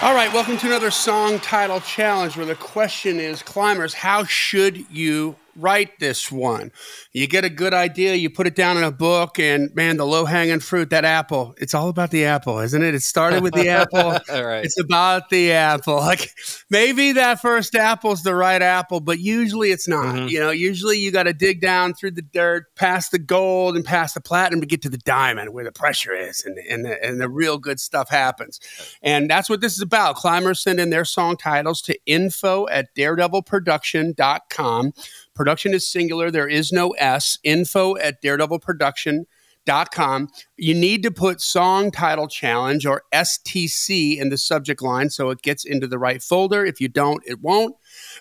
All right, welcome to another song title challenge where the question is climbers, how should you write this one. You get a good idea, you put it down in a book, and man, the low hanging fruit, that apple, it's all about the apple, isn't it? It started with the apple. right. It's about the apple. Like maybe that first apple's the right apple, but usually it's not. Mm-hmm. You know, usually you got to dig down through the dirt, past the gold and past the platinum to get to the diamond where the pressure is and, and, the, and the real good stuff happens. And that's what this is about. Climbers send in their song titles to info at daredevilproduction.com Production is singular. There is no S. Info at daredevilproduction.com. You need to put song title challenge or STC in the subject line so it gets into the right folder. If you don't, it won't.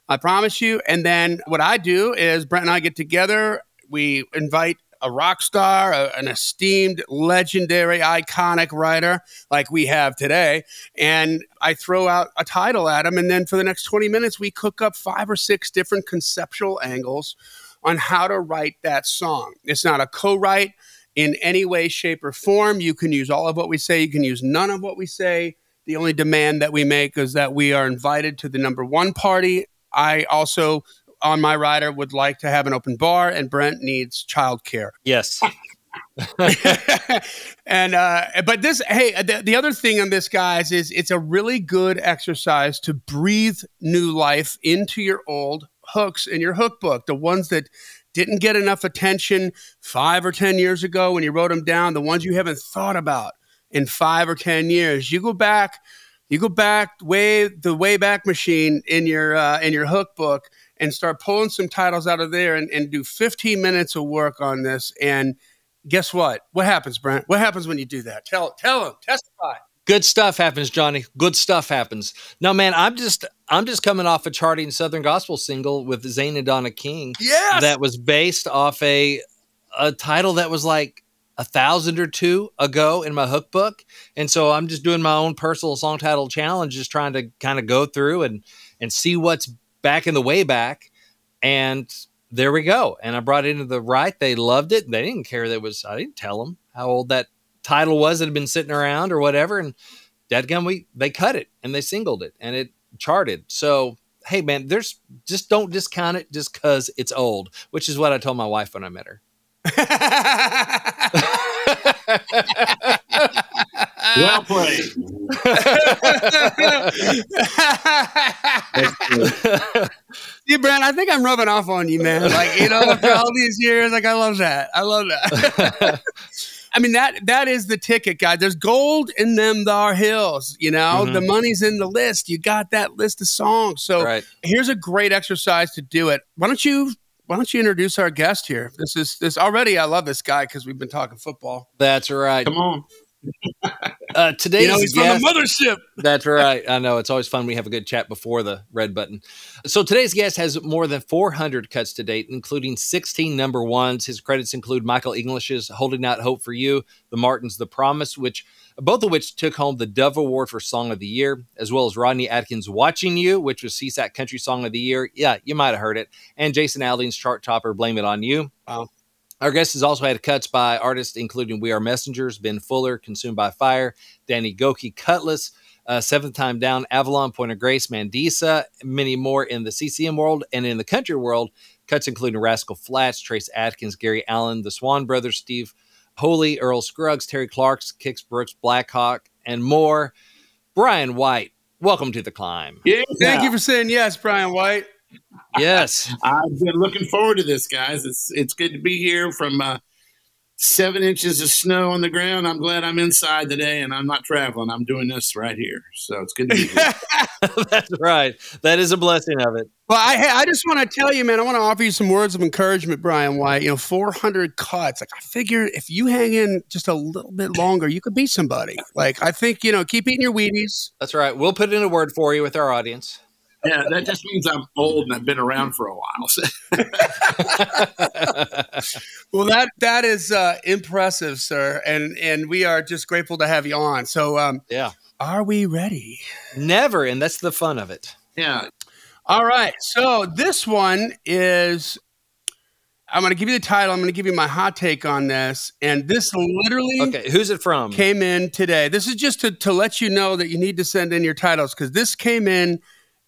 I promise you. And then what I do is Brent and I get together. We invite a rock star, a, an esteemed, legendary, iconic writer like we have today. And I throw out a title at him. And then for the next 20 minutes, we cook up five or six different conceptual angles on how to write that song. It's not a co write in any way, shape, or form. You can use all of what we say, you can use none of what we say. The only demand that we make is that we are invited to the number one party. I also on my rider would like to have an open bar, and Brent needs childcare. Yes. and uh, but this, hey, the, the other thing on this, guys, is it's a really good exercise to breathe new life into your old hooks in your hook book, the ones that didn't get enough attention five or ten years ago when you wrote them down, the ones you haven't thought about in five or ten years. You go back, you go back way the way back machine in your uh, in your hook book and start pulling some titles out of there and, and do 15 minutes of work on this. And guess what? What happens, Brent? What happens when you do that? Tell tell them, testify. Good stuff happens, Johnny. Good stuff happens. No, man, I'm just I'm just coming off a charting Southern Gospel single with Zane and Donna King. Yes. That was based off a a title that was like a thousand or two ago in my hook book. And so I'm just doing my own personal song title challenge, just trying to kind of go through and and see what's back in the way back. And there we go. And I brought it into the right. They loved it. They didn't care that was, I didn't tell them how old that title was that had been sitting around or whatever. And dadgum, we, they cut it and they singled it and it charted. So, hey man, there's just don't discount it just cause it's old, which is what I told my wife when I met her. well played. See, Brad, I think I'm rubbing off on you, man. Like, you know, after all these years, like, I love that. I love that. I mean that that is the ticket, guy. There's gold in them thar hills. You know, mm-hmm. the money's in the list. You got that list of songs. So right. here's a great exercise to do it. Why don't you why don't you introduce our guest here? This is this already. I love this guy because we've been talking football. That's right. Come on. Uh, today's you know, he's guest, from the mothership. That's right. I know it's always fun. We have a good chat before the red button. So today's guest has more than 400 cuts to date, including 16 number ones. His credits include Michael English's "Holding Out Hope for You," The Martins' "The Promise," which both of which took home the Dove Award for Song of the Year, as well as Rodney Atkins' "Watching You," which was CSAC Country Song of the Year. Yeah, you might have heard it, and Jason Aldean's chart topper "Blame It on You." Wow. Our guest has also had cuts by artists including We Are Messengers, Ben Fuller, Consumed by Fire, Danny Gokey, Kutless, uh, Seventh Time Down, Avalon, Point of Grace, Mandisa, many more in the CCM world and in the country world. Cuts including Rascal Flatts, Trace Adkins, Gary Allan, the Swon Brothers, Steve Holy, Earl Scruggs, Terri Clarks, Kix Brooks, Blackhawk, and more. Brian White, welcome to the climb. Yeah. Thank you for saying yes, Brian White. Yes, I've been looking forward to this, guys. It's it's good to be here from uh, seven inches of snow on the ground. I'm glad I'm inside today and I'm not traveling. I'm doing this right here, so it's good to be here. That's right. That is a blessing of it. Well, I I just want to tell you, man. I want to offer you some words of encouragement, Brian White. You know, 400 cuts. Like I figure, if you hang in just a little bit longer, you could be somebody. Like I think you know, keep eating your Wheaties. That's right. We'll put in a word for you with our audience. Yeah, that just means I'm old and I've been around for a while. So. well, that that is uh, impressive, sir, and and we are just grateful to have you on. So, um, yeah, are we ready? Never, and that's the fun of it. Yeah. All right. So this one is. I'm going to give you the title. I'm going to give you my hot take on this. And this literally okay. Who's it from? Came in today. This is just to, to let you know that you need to send in your titles because this came in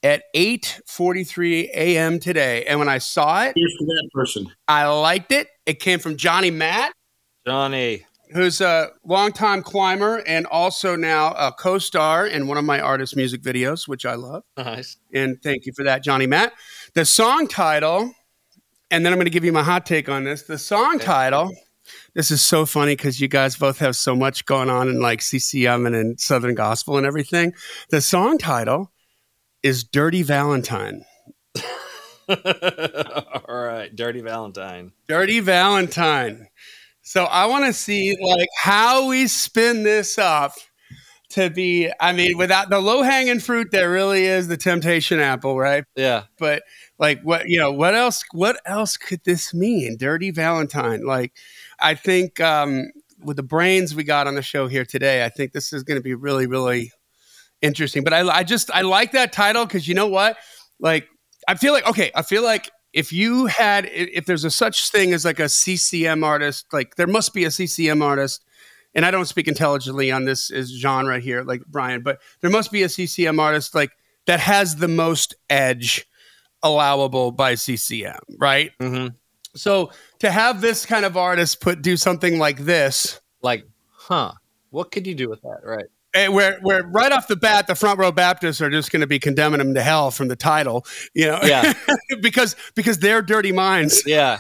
at 8:43 a.m. today. And when I saw it, here's to that person. I liked it. It came from Johnny Matt. Johnny, who's a longtime climber and also now a co-star in one of my artist music videos, which I love. Nice. And thank you for that, Johnny Matt. The song title, and then I'm going to give you my hot take on this. The song okay. title. This is so funny because you guys both have so much going on in like CCM and in Southern Gospel and everything. The song title is Dirty Valentine. All right, Dirty Valentine. Dirty Valentine. So I want to see like how we spin this up to be I mean without the low hanging fruit there really is the temptation apple, right? Yeah. But like what you know, what else what else could this mean? Dirty Valentine. Like I think um with the brains we got on the show here today, I think this is going to be really really interesting. But I, I just I like that title because you know what? Like I feel like okay, I feel like if you had if there's a such thing as like a CCM artist, like there must be a CCM artist. And I don't speak intelligently on this is genre here, like Brian, but there must be a CCM artist like that has the most edge allowable by CCM, right? Mm-hmm. So to have this kind of artist put do something like this, like, huh? What could you do with that, right? Where where right off the bat the front row Baptists are just going to be condemning them to hell from the title, you know, yeah, because because their dirty minds, yeah,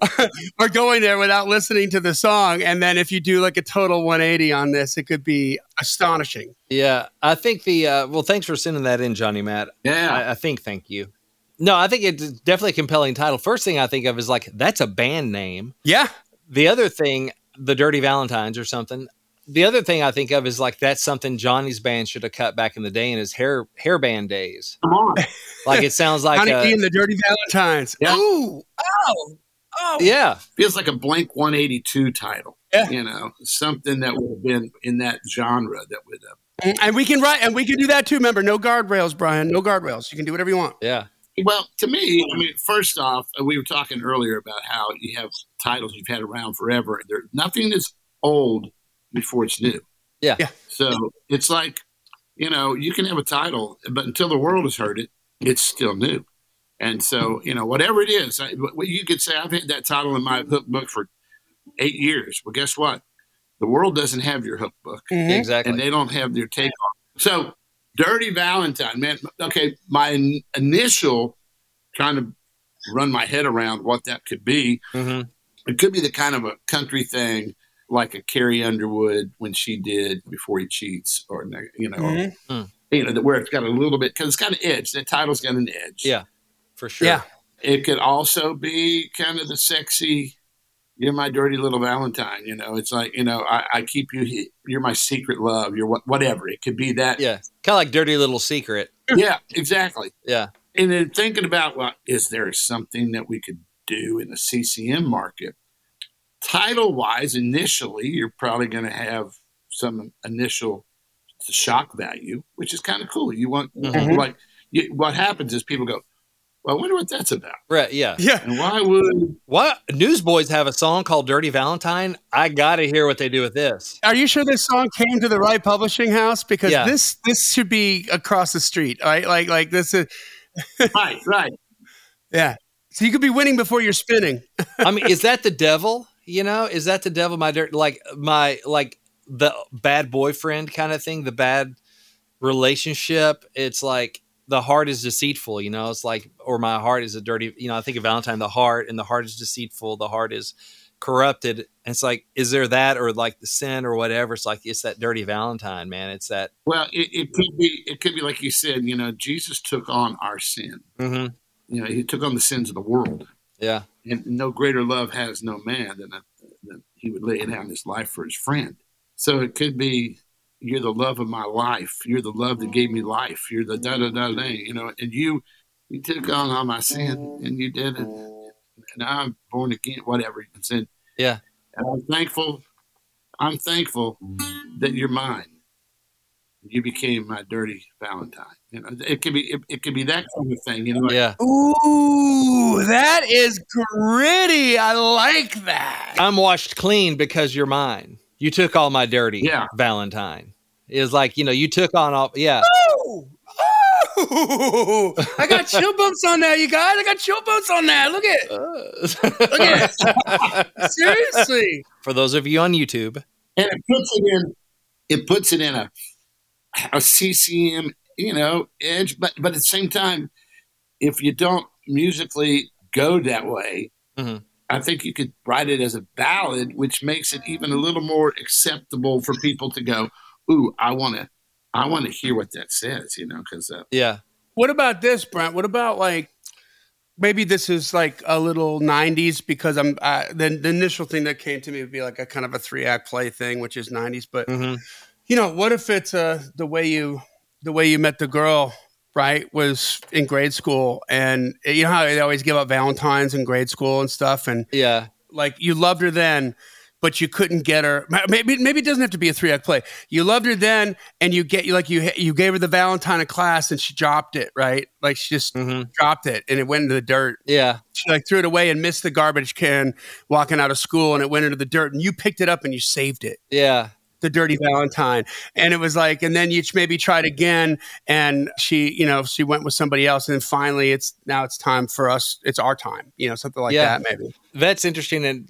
are, are, going there without listening to the song, and then if you do like a total 180 on this, it could be astonishing. Yeah, I think the uh, well, thanks for sending that in, Johnny Matt. Yeah, I, I think thank you. No, I think it's definitely a compelling title. First thing I think of is like that's a band name. Yeah. The other thing, the Dirty Valentines or something the other thing I think of is like that's something Johnny's band should have cut back in the day in his hair hair band days. Come on, like it sounds like Johnny a, uh and the Dirty Valentines. Yeah. Ooh, oh, oh, yeah. Feels like a blank One Eighty Two title. Yeah. you know, something that would have been in that genre that would have. And we can write, and we can do that too. Remember, no guardrails, Brian. No guardrails. You can do whatever you want. Yeah. Well, to me, I mean, first off, uh, we were talking earlier about how you have titles you've had around forever. There, nothing is old before it's new. Yeah. yeah. So it's like, you know, you can have a title, but until the world has heard it, it's still new. And so, you know, whatever it is, I, you could say, I've had that title in my hook book for eight years. Well, guess what? The world doesn't have your hook book. Mm-hmm. Exactly. And they don't have their take on it. So, Dirty Valentine, man. Okay. My in- initial trying to run my head around what that could be, mm-hmm. it could be the kind of a country thing like a Carrie Underwood when she did Before He Cheats, or you know, mm-hmm. or, you know, where it's got a little bit because it's got an edge. That title's got an edge. Yeah, for sure. Yeah, it could also be kind of the sexy. You're my dirty little Valentine. You know, it's like you know, I, I keep you. You're my secret love. You're what, whatever. It could be that. Yeah, kind of like dirty little secret. yeah, exactly. Yeah. And then thinking about, well, is there something that we could do in the CCM market title wise, initially, you're probably going to have some initial shock value, which is kind of cool. You want, mm-hmm. like, you, what happens is people go, well, I wonder what that's about. Right. Yeah. Yeah. And why would what Newsboys have a song called "Dirty Valentine"? I got to hear what they do with this. Are you sure this song came to the right publishing house? Because yeah. this this should be across the street, right? Like like this is right, right. Yeah. So you could be winning before you're spinning. I mean, is that the devil? You know, is that the devil? My dirt, like my like the bad boyfriend kind of thing, the bad relationship. It's like the heart is deceitful. You know, it's like or my heart is a dirty. You know, I think of Valentine, the heart, and the heart is deceitful. The heart is corrupted. And it's like, is there that or like the sin or whatever? It's like it's that dirty Valentine, man. It's that. Well, it, it could be. It could be like you said. You know, Jesus took on our sin. Mm-hmm. you know, he took on the sins of the world. Yeah. And no greater love has no man than, a, than he would lay down his life for his friend. So it could be, you're the love of my life. You're the love that gave me life. You're the da da da da. You know, and you you took on all my sin and you did it. And I'm born again. Whatever you said. Yeah. And I'm thankful. I'm thankful that you're mine. You became my dirty Valentine. You know, it could be it, it could be that kind of thing. You know, like, Yeah. Ooh, that is gritty. I like that. I'm washed clean because you're mine. You took all my dirty Yeah. Valentine. It's like, you know, you took on all yeah. Oh, oh, I got chill bumps on that, you guys. I got chill bumps on that. Look at, uh. look at. Seriously. For those of you on YouTube. and it puts it in it puts it in a a CCM, you know, edge. But but at the same time, if you don't musically go that way, Mhm. I think you could write it as a ballad, which makes it even a little more acceptable for people to go, "Ooh, I want to, I want to hear what that says," you know, because uh, Yeah. What about this, Brent? What about like maybe this is like a little '90s because I'm uh, the, the initial thing that came to me would be like a kind of a three act play thing, which is '90s. But Mhm. you know, what if it's uh, the way you the way you met the girl, right? Was in grade school, and you know how they always give up Valentines in grade school and stuff, and Yeah. like you loved her then but you couldn't get her maybe maybe it doesn't have to be a three act play you loved her then and you get you like you you gave her the valentine in class and she dropped it right like she just hmm dropped it and it went into the dirt Yeah. she like threw it away and missed the garbage can walking out of school and it went into the dirt and you picked it up and you saved it Yeah. The dirty valentine and it was like and then you maybe tried again and she you know she went with somebody else and then finally it's now it's time for us it's our time you know something like Yeah. that maybe That's interesting. And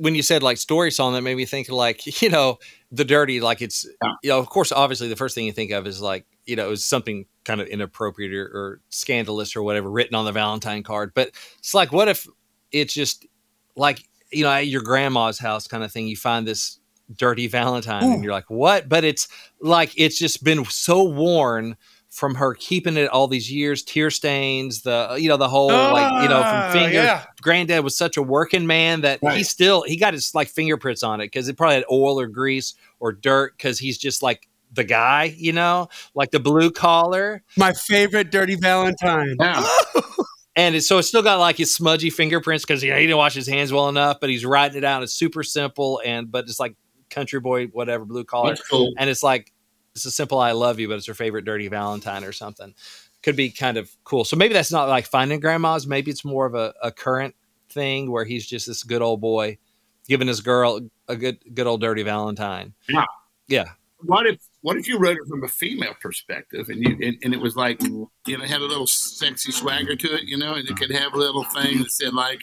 when you said like story song, that made me think like, you know, the dirty, like it's, Yeah. you know, of course, obviously the first thing you think of is like, you know, it was something kind of inappropriate or, or scandalous or whatever written on the Valentine card. But it's like, what if it's just like, you know, at your grandma's house kind of thing, you find this dirty Valentine and you're like, what? But it's like, it's just been so worn from her keeping it all these years, tear stains, the, you know, the whole like, you know, from oh, fingers yeah. granddad was such a working man that he still he got his like fingerprints on it because it probably had oil or grease or dirt because he's just like the guy, you know, like the blue collar. my favorite dirty valentine yeah, And it's, so it's still got like his smudgy fingerprints because you know, he didn't wash his hands well enough, but he's writing it out. It's super simple and but it's like country boy, whatever, blue collar. cool. And it's like it's a simple I love you, but it's her favorite dirty Valentine or something. Could be kind of cool. So maybe that's not like finding grandma's. Maybe it's more of a, a current thing where he's just this good old boy giving his girl a good good old dirty Valentine. Yeah. Yeah. What if what if you wrote it from a female perspective and you and, and it was like you know had a little sexy swagger to it, you know, and it could have a little thing that said like,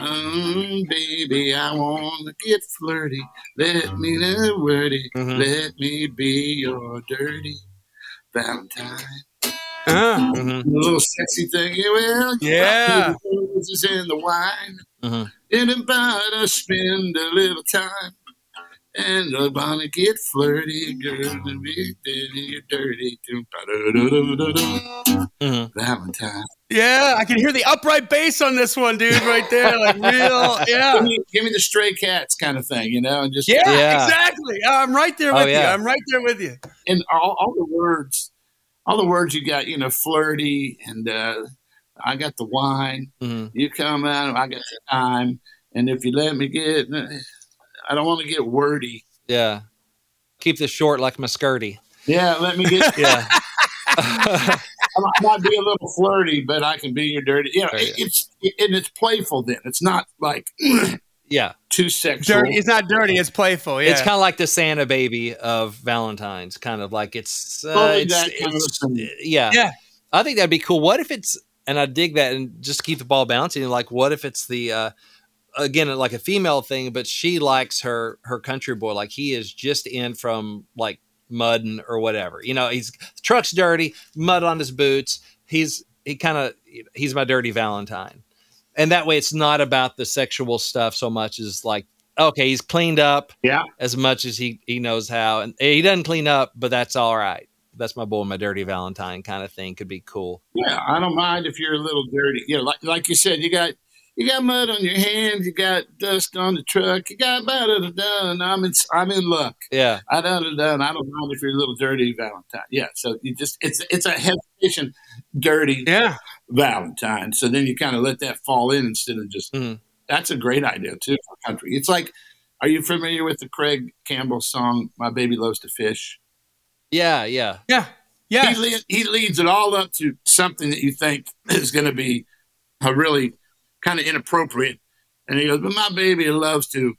um, baby, I want to get flirty. Let me know wordy. Mhm. Let me be your dirty Valentine. Mhm. A little sexy thing. Yeah, well, Yeah. Roses in the wine. Mhm. Didn't buy to spend a little time. And I wanna get flirty, girl, and be dirty, dirty, Valentine. Yeah, I can hear the upright bass on this one, dude, right there. Like real, yeah. Give me, give me the stray cats kind of thing, you know, and just Yeah, Yeah. exactly. I'm right there Oh, with you. I'm right there with you. and all, all the words, all the words you got, you know, flirty, and uh, I got the wine. Mhm. You come out, I got the time, and if you let me get, I don't want to get wordy. Yeah. Keep this short like my skirty. Yeah, let me get. Yeah. I might- be a little flirty, but I can be your dirty. You know, There you it, it's and it's playful. Then it's not like yeah. too sexual. Dirty. It's not dirty. It's playful. Yeah. It's kind of like the Santa baby of Valentine's, kind of like it's, uh, Totally it's, that it's- yeah. Yeah. I think that'd be cool. What if it's, and I dig that, and just keep the ball bouncing, like, what if it's the, uh, again, like a female thing, but she likes her her country boy, like he is just in from like mudding or whatever. You know, he's the truck's dirty, mud on his boots. He's he kind of he's my dirty Valentine, and that way it's not about the sexual stuff so much as like okay, he's cleaned up yeah, as much as he he knows how, and he doesn't clean up, but that's all right. that's my boy, my dirty Valentine kind of thing could be cool. Yeah, I don't mind if you're a little dirty. You know, like like you said, you got you got mud on your hands, you got dust on the truck, you got da da da da, and I'm in I'm in luck. Yeah, I da da da, and I don't mind if you're a little dirty Valentine. Yeah, so you just it's it's a hesitation, dirty Yeah. Valentine. So then you kind of let that fall in instead of just. Mhm. That's a great idea too for country. It's like, are you familiar with the Craig Campbell song "My Baby Loves to Fish"? yeah, yeah. Yeah. Yeah. He, lead, he leads it all up to something that you think is going to be a really kind of inappropriate. And he goes, but my baby loves to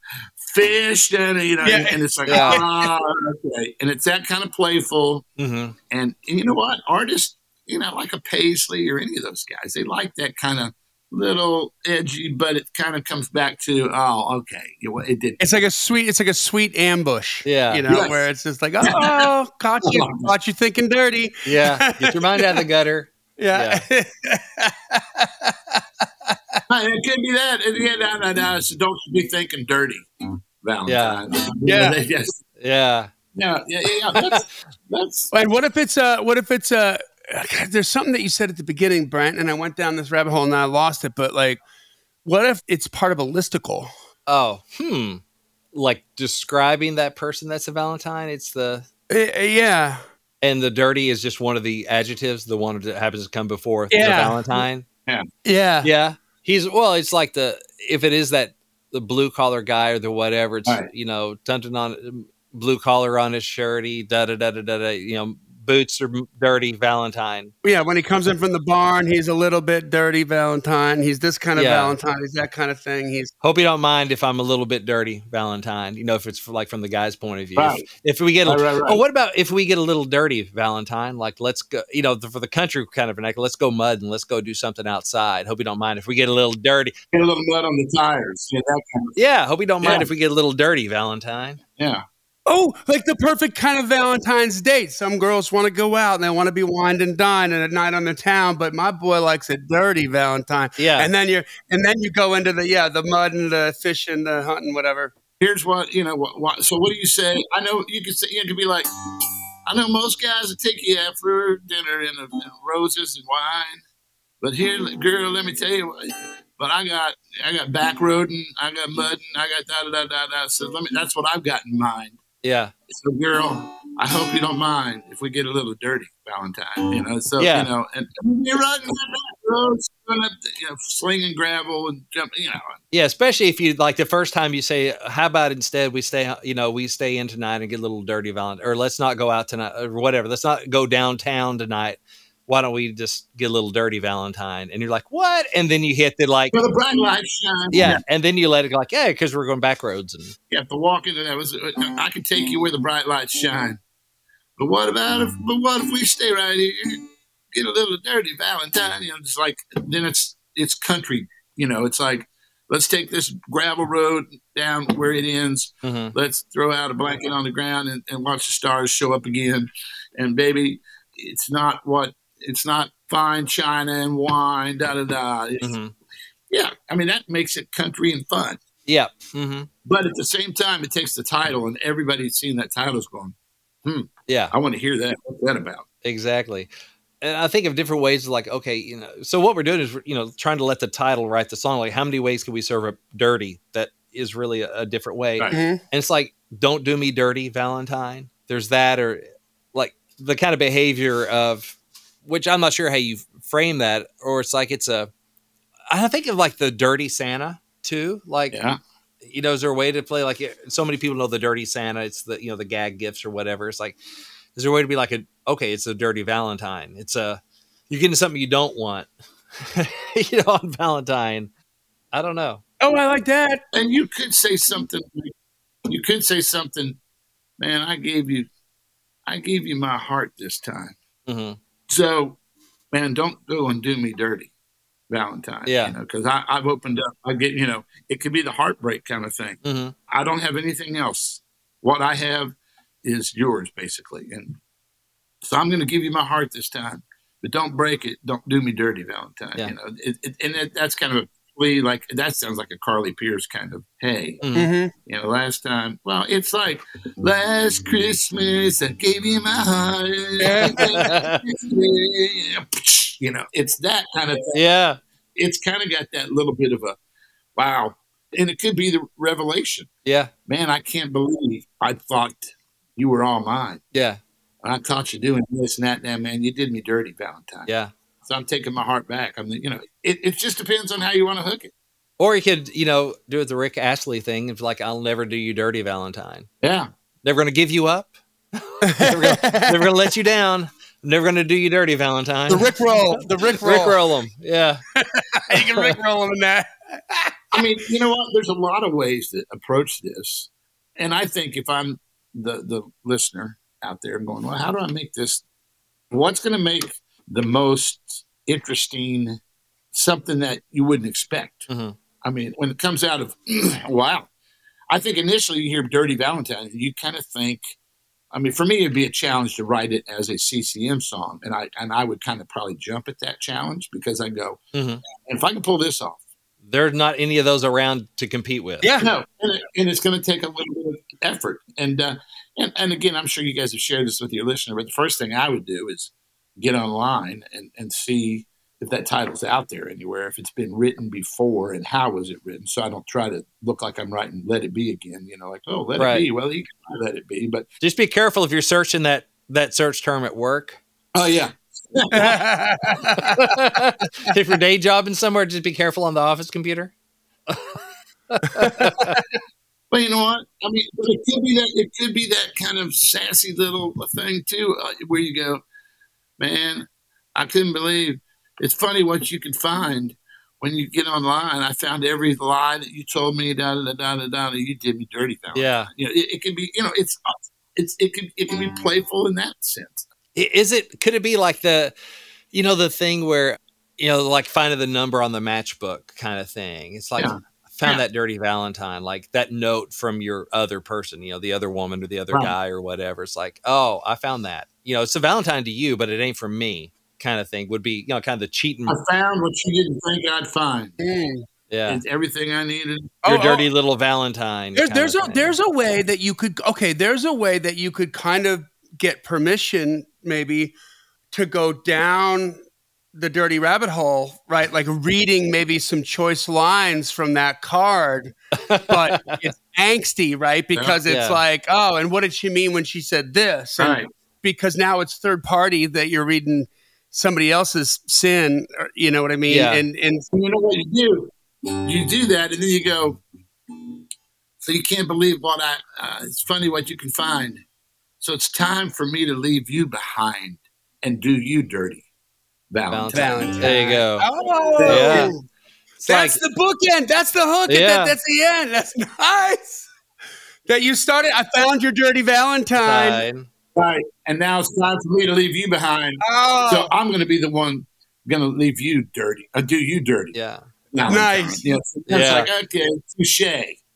fish, and you know, Yeah. and, and it's like, Yeah. ah, okay, and it's that kind of playful. hmm And, and you know what, artists, you know, like a Paisley or any of those guys, they like that kind of little edgy, but it kind of comes back to, oh, okay, you it did. It's like a sweet. It's like a sweet ambush. Yeah. You know, Yes. where it's just like, oh, caught you, caught you thinking dirty. Yeah, get your mind out of the gutter. Yeah. It could be that. And yeah, no, no, no. So don't be thinking dirty, Valentine. Yeah. Yeah. yes. Yeah, Yeah, yeah, yeah. That's, that's and what if it's uh what if it's uh God, there's something that you said at the beginning, Brent, and I went down this rabbit hole and I lost it, but like what if it's part of a listicle? Oh, hmm. Like describing that person that's a Valentine. It's the Uh, yeah. and the dirty is just one of the adjectives, the one that happens to come before the Valentine. Yeah. Valentine. Yeah. Yeah, he's well. It's like the if it is that the blue collar guy or the whatever. It's Right. you know something on blue collar on his shirt. He da da da da. da You know boots are dirty Valentine. Yeah, when he comes in from the barn, he's a little bit dirty Valentine. He's this kind of Yeah. Valentine. He's that kind of thing. He's Hope you don't mind if I'm a little bit dirty Valentine. You know if it's for, like from the guy's point of view. Right. If, if we get a, Right, right, oh, what about if we get a little dirty Valentine? Like let's go. You know for the country kind of vernacular. Let's go mud and let's go do something outside. Hope you don't mind if we get a little dirty. get a little mud on the tires. Yeah, that kind of. Yeah, hope you don't mind Yeah. if we get a little dirty Valentine. Yeah. Oh, like the perfect kind of Valentine's date. Some girls want to go out and they want to be wined and dined and at night on the town, but my boy likes a dirty Valentine. Yeah. And then you're and then you go into the yeah, the mud and the fishing, the hunting, whatever. Here's what you know. What, what, so what do you say? I know you could say you could be like, I know most guys will take you out for dinner and, uh, roses and wine, but here, girl, let me tell you. what- But I got I got back roading, I got mudding, I got da da da da da. So let me. That's what I've got in mind. Yeah. So, girl, I hope you don't mind if we get a little dirty, Valentine. You know, so Yeah. you know, and you're riding that back roads, up, you know, slinging gravel and jumping. You know, Yeah, especially if you like the first time you say, "How about instead we stay, you know, we stay in tonight and get a little dirty Valentine, or let's not go out tonight, or whatever. Let's not go downtown tonight. Why don't we just get a little dirty Valentine?" And you're like, "What?" And then you hit the like, where the bright lights shine. yeah, and then you let it go like, "Yeah," because we're going back roads and You have to walk into that. Was I can take you where the bright lights shine. But what about if? But what if we stay right here, get a little dirty Valentine? You know, it's like then it's it's country. You know, it's like let's take this gravel road down where it ends. Mhm. Let's throw out a blanket on the ground and, and watch the stars show up again. And baby, it's not what it's not fine china and wine. Da da da. It's- Mhm. Yeah, I mean that makes it country and fun. yeah, hmm But at the same time, it takes the title, and everybody's seeing that title is going, hmm. yeah, I want to hear that. What's that about? exactly. And I think of different ways, like, okay, you know, so what we're doing is, you know, trying to let the title write the song. Like, how many ways can we serve up dirty? That is really a, a different way. Right. Mhm. And it's like, don't do me dirty, Valentine. There's that, or like the kind of behavior of which I'm not sure how you frame that, or it's like it's a. I think of like the dirty Santa too. Like, Yeah. you know, is there a way to play like so many people know the dirty Santa? It's the you know the gag gifts or whatever. It's like, is there a way to be like a okay? It's a dirty Valentine. It's a you're getting something you don't want, you know, on Valentine. I don't know. Oh, I like that. And you could say something. You could say something, man. I gave you, I gave you my heart this time. hmm So, man, don't go and do me dirty, Valentine. Yeah. you know, because I've opened up. I get, you know, it could be the heartbreak kind of thing. hmm I don't have anything else. What I have is yours, basically. And so I'm going to give you my heart this time, but don't break it. Don't do me dirty, Valentine. Yeah. You know, it, it, and it, that's kind of a plea like that sounds like a Carly Pearce kind of hey. Mhm. Mm-hmm. You know, last time, well, it's like last Christmas I gave you my heart. you know, it's that kind of thing. yeah. It's kind of got that little bit of a wow. And it could be the revelation. Yeah. Man, I can't believe I thought you were all mine. Yeah. I caught you doing this and that. Now, man, you did me dirty, Valentine. Yeah. So I'm taking my heart back. I'm, you know, it, it just depends on how you want to hook it. Or you could, you know, do it the Rick Astley thing. It's like, I'll never do you dirty, Valentine. Yeah. Never going to give you up. never going to let you down. Never going to do you dirty, Valentine. The Rick roll. The Rick roll. Rick roll 'em. Yeah. you can Rick roll them in that. I mean, you know what? There's a lot of ways to approach this. And I think if I'm the, the listener out there going, well, how do I make this? What's going to make the most interesting something that you wouldn't expect? Mhm. I mean, when it comes out of, wow. I think initially you hear Dirty Valentine, you kind of think, I mean, for me, it'd be a challenge to write it as a CCM song. And I, and I would kind of probably jump at that challenge because I go, Mhm. and if I can pull this off, There's not any of those around to compete with. Yeah. no, and, it, and it's going to take a little bit of effort. And, uh, and and again, I'm sure you guys have shared this with your listener, but the first thing I would do is get online and, and see if that title's out there anywhere, if it's been written before, and how was it written. So I don't try to look like I'm writing "Let It Be" again. You know, like oh, let Right. it be. Well, you can let it be, but Just be careful if you're searching that that search term at work. oh yeah, if you're day jobbing somewhere, just be careful on the office computer. But you know what? I mean, it could be that it could be that kind of sassy little thing too, uh, where you go, man, I couldn't believe. It's funny what you can find when you get online. I found every lie that you told me. Da da da da da. da you did me dirty. Valentine. Yeah. You know, it, it can be. You know, it's it's it can it can be playful in that sense. Is it? Could it be like the, you know, the thing where, you know, like finding the number on the matchbook kind of thing? It's like Yeah. I found Yeah. that dirty Valentine, like that note from your other person, you know, the other woman or the other Right. guy or whatever. It's like, oh, I found that. You know, it's a Valentine to you, but it ain't from me. Kind of thing would be, you know, kind of the cheating. I found what you didn't think I'd find. Mm. Yeah, It's everything I needed. your Oh, oh. dirty little Valentine. There's there's a thing. there's a way that you could okay there's a way that you could kind of get permission maybe to go down the dirty rabbit hole right like reading maybe some choice lines from that card but it's angsty right because it's Yeah. like oh and what did she mean when she said this and Right. because now it's third party that you're reading somebody else's sin or, you know what i mean Yeah. and and And you know what you do? You do that, and then you go. So you can't believe what I. Uh, it's funny what you can find. So it's time for me to leave you behind and do you dirty, Valentine. Valentine. There you go. oh Yeah. It's That's the bookend. That's the hook. Yeah. That, that's the end. That's nice. That you started. I found your dirty Valentine. Valentine. Right, and now it's time for me to leave you behind. Oh, So I'm going to be the one going to leave you dirty. Uh, do you dirty? Yeah. Valentine. Nice. You know, so it's Yeah. like okay, touche.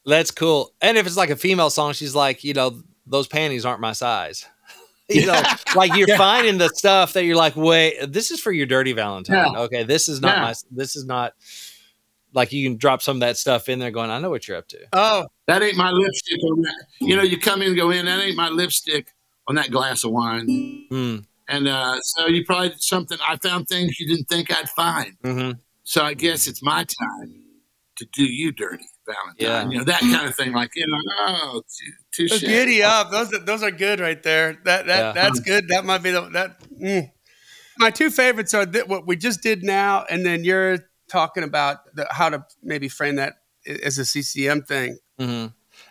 That's cool. And if it's like a female song, she's like, you know, those panties aren't my size. You know, like you're finding the stuff that you're like, wait, this is for your dirty Valentine. Yeah. Okay, this is not Yeah. my. This is not like you can drop some of that stuff in there, going, I know what you're up to. oh, That ain't my lipstick on that. You know, you come in go in. That ain't my lipstick on that glass of wine. Mm, And uh, so you probably did something. I found things you didn't think I'd find. hmm So I guess it's my time to do you dirty, Valentine. Yeah. You know that kind of thing. Like you know, oh, too, touche. giddy up. Those are, those are good right there. That that Yeah. that's good. That might be the that. Mm. My two favorites are th- what we just did now, and then you're talking about the, how to maybe frame that as a CCM thing. hmm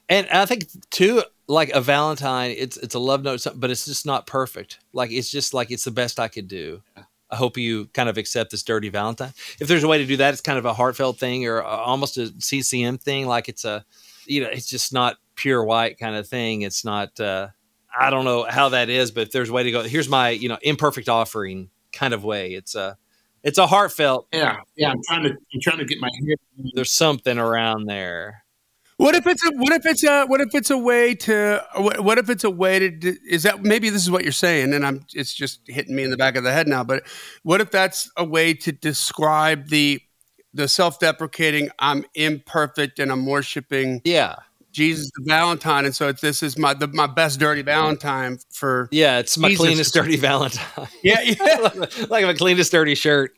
And I think too, like a Valentine, it's it's a love note, but it's just not perfect. Like it's just like it's the best I could do. I hope you kind of accept this dirty Valentine. If there's a way to do that, it's kind of a heartfelt thing or almost a CCM thing. Like it's a, you know, it's just not pure white kind of thing. It's not. uh I don't know how that is, but if there's a way to go, here's my you know imperfect offering kind of way. It's a, it's a heartfelt. Yeah, yeah. I'm trying to. I'm trying to get my head. There's something around there. What if it's a what if it's a what if it's a way to what, what if it's a way to is that maybe this is what you're saying and I'm it's just hitting me in the back of the head now but what if that's a way to describe the the self-deprecating. I'm imperfect and I'm worshiping Yeah. Jesus the Valentine, and so it's, this is my the, my best dirty Valentine for Yeah. It's my Jesus. cleanest dirty Valentine. yeah yeah like my cleanest dirty shirt.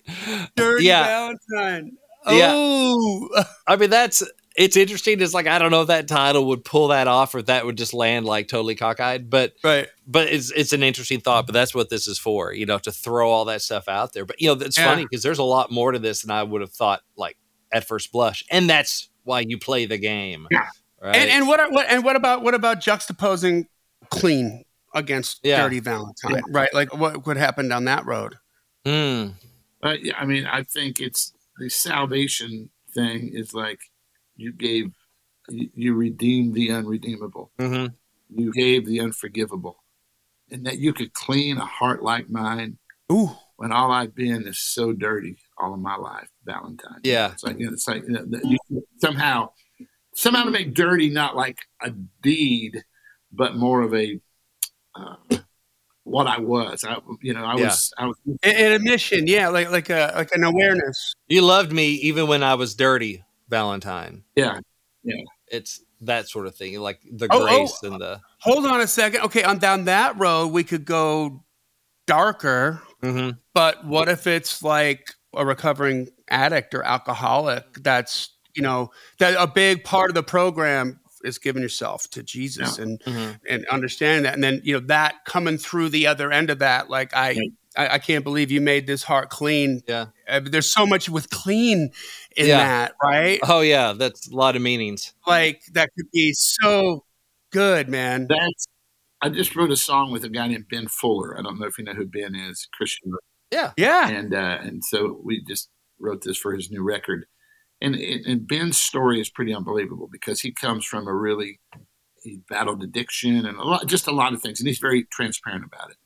dirty Yeah. Valentine. Yeah. Oh, I mean, that's it's interesting. It's like I don't know if that title would pull that off or if that would just land like totally cockeyed. But right. but it's it's an interesting thought. But that's what this is for, you know, to throw all that stuff out there. But you know, it's Yeah. funny because there's a lot more to this than I would have thought like at first blush, and that's why you play the game. Yeah. Right. And and what are, what and what about what about juxtaposing clean against Yeah. dirty Valentine? Right, like what what happened down that road? Mm, But yeah, I mean, I think it's the salvation thing is like you gave, you, you redeemed the unredeemable, mhm. you gave the unforgivable, and that you could clean a heart like mine Ooh, when all I've been is so dirty all of my life. Valentine. Yeah. it's like you know, it's like you know, that you, somehow, somehow to make dirty not like a deed, but more of a. Uh, what I was, I, you know, I Yeah. was, I was, an, an admission, yeah, like like a like an awareness. You loved me even when I was dirty, Valentine. yeah, Yeah. It's that sort of thing, like the Oh, oh. grace and the. Hold on a second. Okay, on down that road, we could go darker. Mhm. But what if it's like a recovering addict or alcoholic? That's you know that a big part of the program is giving yourself to Jesus and Mhm. and understanding that, and then you know that coming through the other end of that, like I. Right. I, I can't believe you made this heart clean. Yeah. Uh, there's so much with clean in Yeah. that, right? Oh yeah, that's a lot of meanings. Like that could be so good, man. that's. I just wrote a song with a guy named Ben Fuller. I don't know if you know who Ben is, Christian Yeah. Yeah. and uh, and so we just wrote this for his new record. And, and and Ben's story is pretty unbelievable because he comes from a really he battled addiction and a lot, just a lot of things, and he's very transparent about it.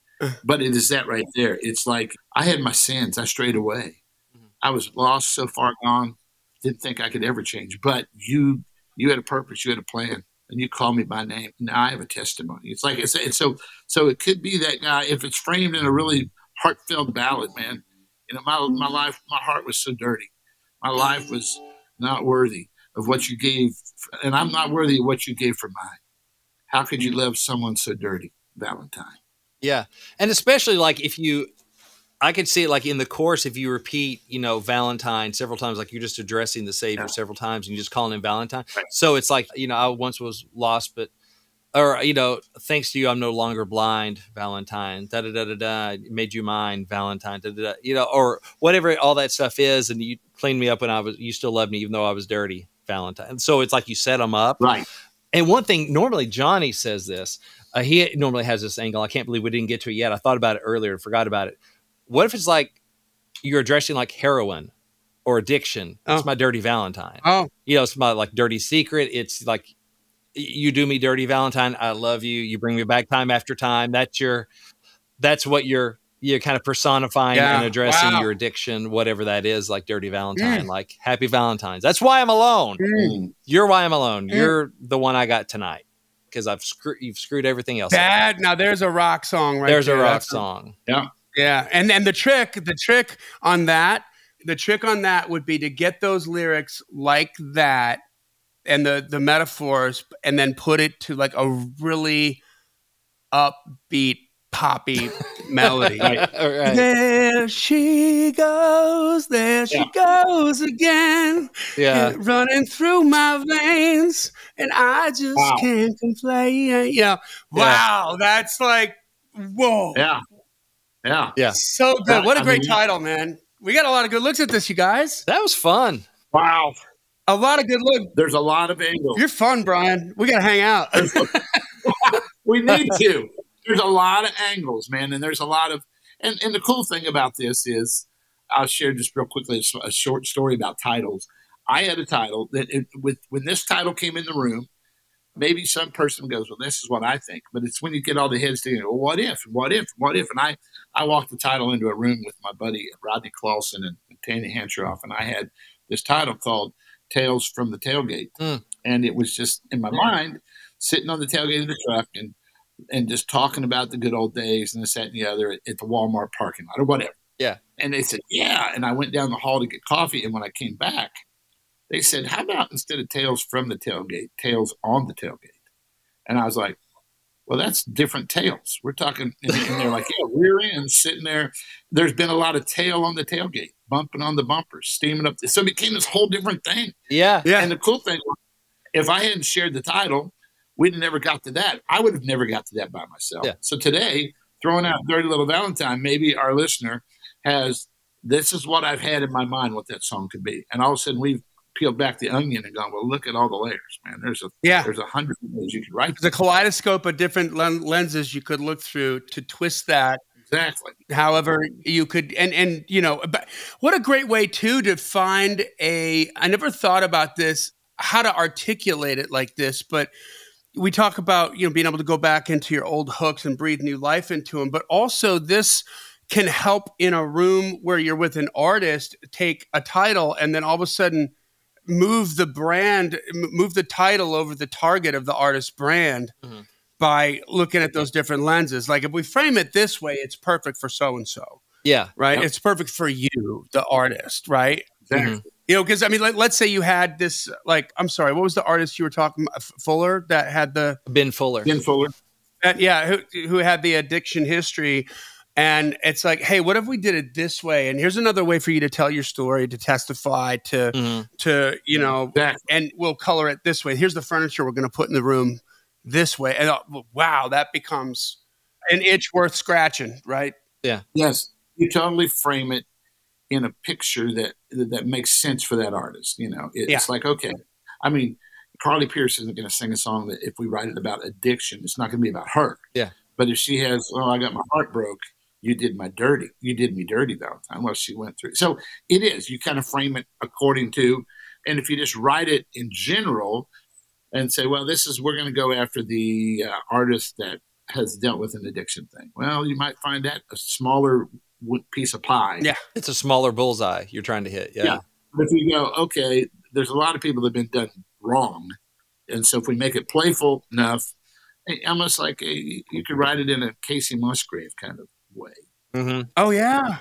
But it is that right there. It's like I had my sins. I strayed away. Mhm. I was lost, so far gone. Didn't think I could ever change. But you you had a purpose. You had a plan, and you called me by name. Now I have a testimony. It's like it's, it's so so. It could be that guy if it's framed in a really heartfelt ballad, man. You know, my my life, my heart was so dirty. My life was not worthy of what you gave, and I'm not worthy of what you gave for mine. How could you love someone so dirty, Valentine? Yeah. And especially like if you I could see it like in the course if you repeat, you know, Valentine several times, like you're just addressing the Savior Yeah. several times and you just calling him Valentine. Right. So it's like, you know, I once was lost, but or you know, thanks to you, I'm no longer blind, Valentine. Da da da da da. Made you mine, Valentine. Da da da. You know, or whatever all that stuff is, and you cleaned me up when I was. You still loved me, even though I was dirty, Valentine. So it's like you set them up. Right. And one thing, normally Johnny says this. Uh, he normally has this angle. I can't believe we didn't get to it yet. I thought about it earlier and forgot about it. What if it's like you're addressing like heroin or addiction? It's Oh. my dirty Valentine. Oh, You know, it's my like dirty secret. It's like you do me dirty Valentine. I love you. You bring me back time after time. That's your. That's what you're. You're kind of personifying Yeah. and addressing Wow. your addiction, whatever that is, like dirty Valentine, like happy Valentine's. That's why I'm alone. mm. You're why I'm alone. Mm. You're the one I got tonight because I've screwed. You've screwed everything else. up. now there's a rock song right there. There's a rock That's song. Yeah, Yeah. and and the trick, the trick on that, the trick on that would be to get those lyrics like that, and the the metaphors, and then put it to like a really upbeat poppy melody. Right. There she goes, there she goes again, Yeah. running through my veins, and I just Wow. can't complain. Yeah, wow, that's like whoa. Yeah. Yeah. Yeah. So good. What a I great mean- title, man. We got a lot of good looks at this, you guys. That was fun. Wow. A lot of good look. There's a lot of angles. You're fun, Brian. We got to hang out. we need to. There's a lot of angles, man, and there's a lot of and and the cool thing about this is I'll share just real quickly a short story about titles. I had a title that it, with when this title came in the room, maybe some person goes, "Well, this is what I think," but it's when you get all the heads together. Well, what if? What if? What if? And I I walked the title into a room with my buddy Rodney Clawson and Tania Hancheroff, and I had this title called "Tales from the Tailgate," Mm. and it was just in my mind, sitting on the tailgate of the truck and and just talking about the good old days and this, that, and the other at, at the Walmart parking lot or whatever. Yeah. And they said, Yeah. And I went down the hall to get coffee. And when I came back, they said, How about instead of tales from the Tailgate, tails on the Tailgate? And I was like, Well, that's different tails. We're talking, and, and they're like, Yeah, rear end sitting there. There's been a lot of tail on the tailgate, bumping on the bumpers, steaming up. So it became this whole different thing. Yeah. Yeah. And the cool thing, was, if I hadn't shared the title, we'd never got to that. I would have never got to that by myself. Yeah. So today, throwing out Dirty Little Valentine, maybe our listener has this is what I've had in my mind what that song could be. And all of a sudden we've peeled back the onion and gone, well, look at all the layers, man. There's a Yeah. there's a hundred ways you could write There's a kaleidoscope of different len- lenses you could look through to twist that exactly. however you could and and you know but what a great way too to find a i never thought about this how to articulate it like this but we talk about you know being able to go back into your old hooks and breathe new life into them but also this can help in a room where you're with an artist take a title and then all of a sudden move the brand move the title over the target of the artist's brand Mhm. by looking at those different lenses like if we frame it this way it's perfect for so and so Yeah. right Yep. it's perfect for you the artist right Exactly. You know because i mean let, let's say you had this like i'm sorry what was the artist you were talking about fuller that had the Ben Fuller. Ben Fuller. that, yeah who, who had the addiction history and it's like hey what if we did it this way and here's another way for you to tell your story to testify to Mhm. to you know Exactly. and we'll color it this way here's the furniture we're going to put in the room this way and uh, wow that becomes an itch worth scratching right Yeah. Yes. You totally frame it in a picture that that makes sense for that artist. You know, it's Yeah. like okay. I mean, Carly Pearce isn't going to sing a song that if we write it about addiction, it's not going to be about her. Yeah. But if she has, oh, I got my heart broke. You did my dirty. You did me dirty, Valentine. Well, she went through. So it is. You kind of frame it according to, and if you just write it in general, and say, well, this is we're going to go after the uh, artist that has dealt with an addiction thing. Well, you might find that a smaller piece of pie. Yeah. It's a smaller bullseye you're trying to hit. Yeah. Yeah. But if you go, okay, there's a lot of people that have been done wrong, and so if we make it playful enough, eh, almost like a, you could write it in a Kacey Musgrave kind of way. Mm-hmm. oh yeah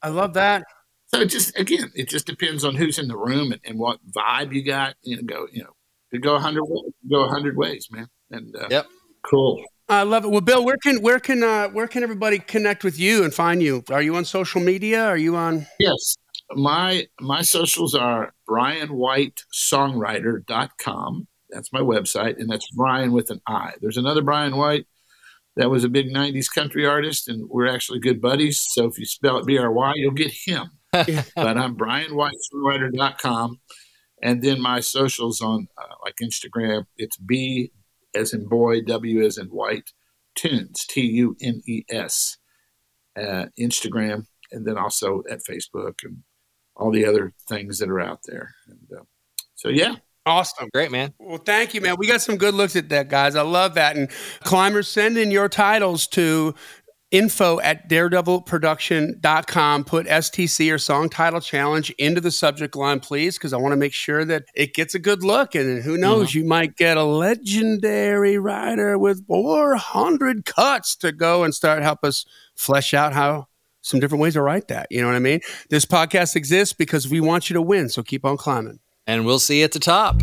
i love that So it just again, it just depends on who's in the room and, and what vibe you got. You know, go you know, to go a hundred ways, go a hundred ways, man. And uh, Yep. cool. I love it. Well, Bill, where can where can uh, where can everybody connect with you and find you? Are you on social media? Are you on? Yes. My my socials are brianwhitesongwriter.com. That's my website, and that's Brian with an I. There's another Brian White that was a big 90s country artist, and we're actually good buddies. So if you spell it B R Y, you'll get him. but I'm brianwhitesongwriter.com. And then my socials on uh, like Instagram, it's B as in boy, W as in white, tunes, T U N E S, uh, Instagram, and then also at Facebook and all the other things that are out there. And uh, so, yeah, Awesome. Great, man. Well, thank you, man. We got some good looks at that, guys. I love that. And climbers, send in your titles to info at daredevilproduction.com. Put STC or song title challenge into the subject line, please, because I want to make sure that it gets a good look. And who knows, mm-hmm. you might get a legendary writer with 400 cuts to go and start help us flesh out how some different ways to write that. You know what I mean? This podcast exists because we want you to win. So keep on climbing. And we'll see you at the top.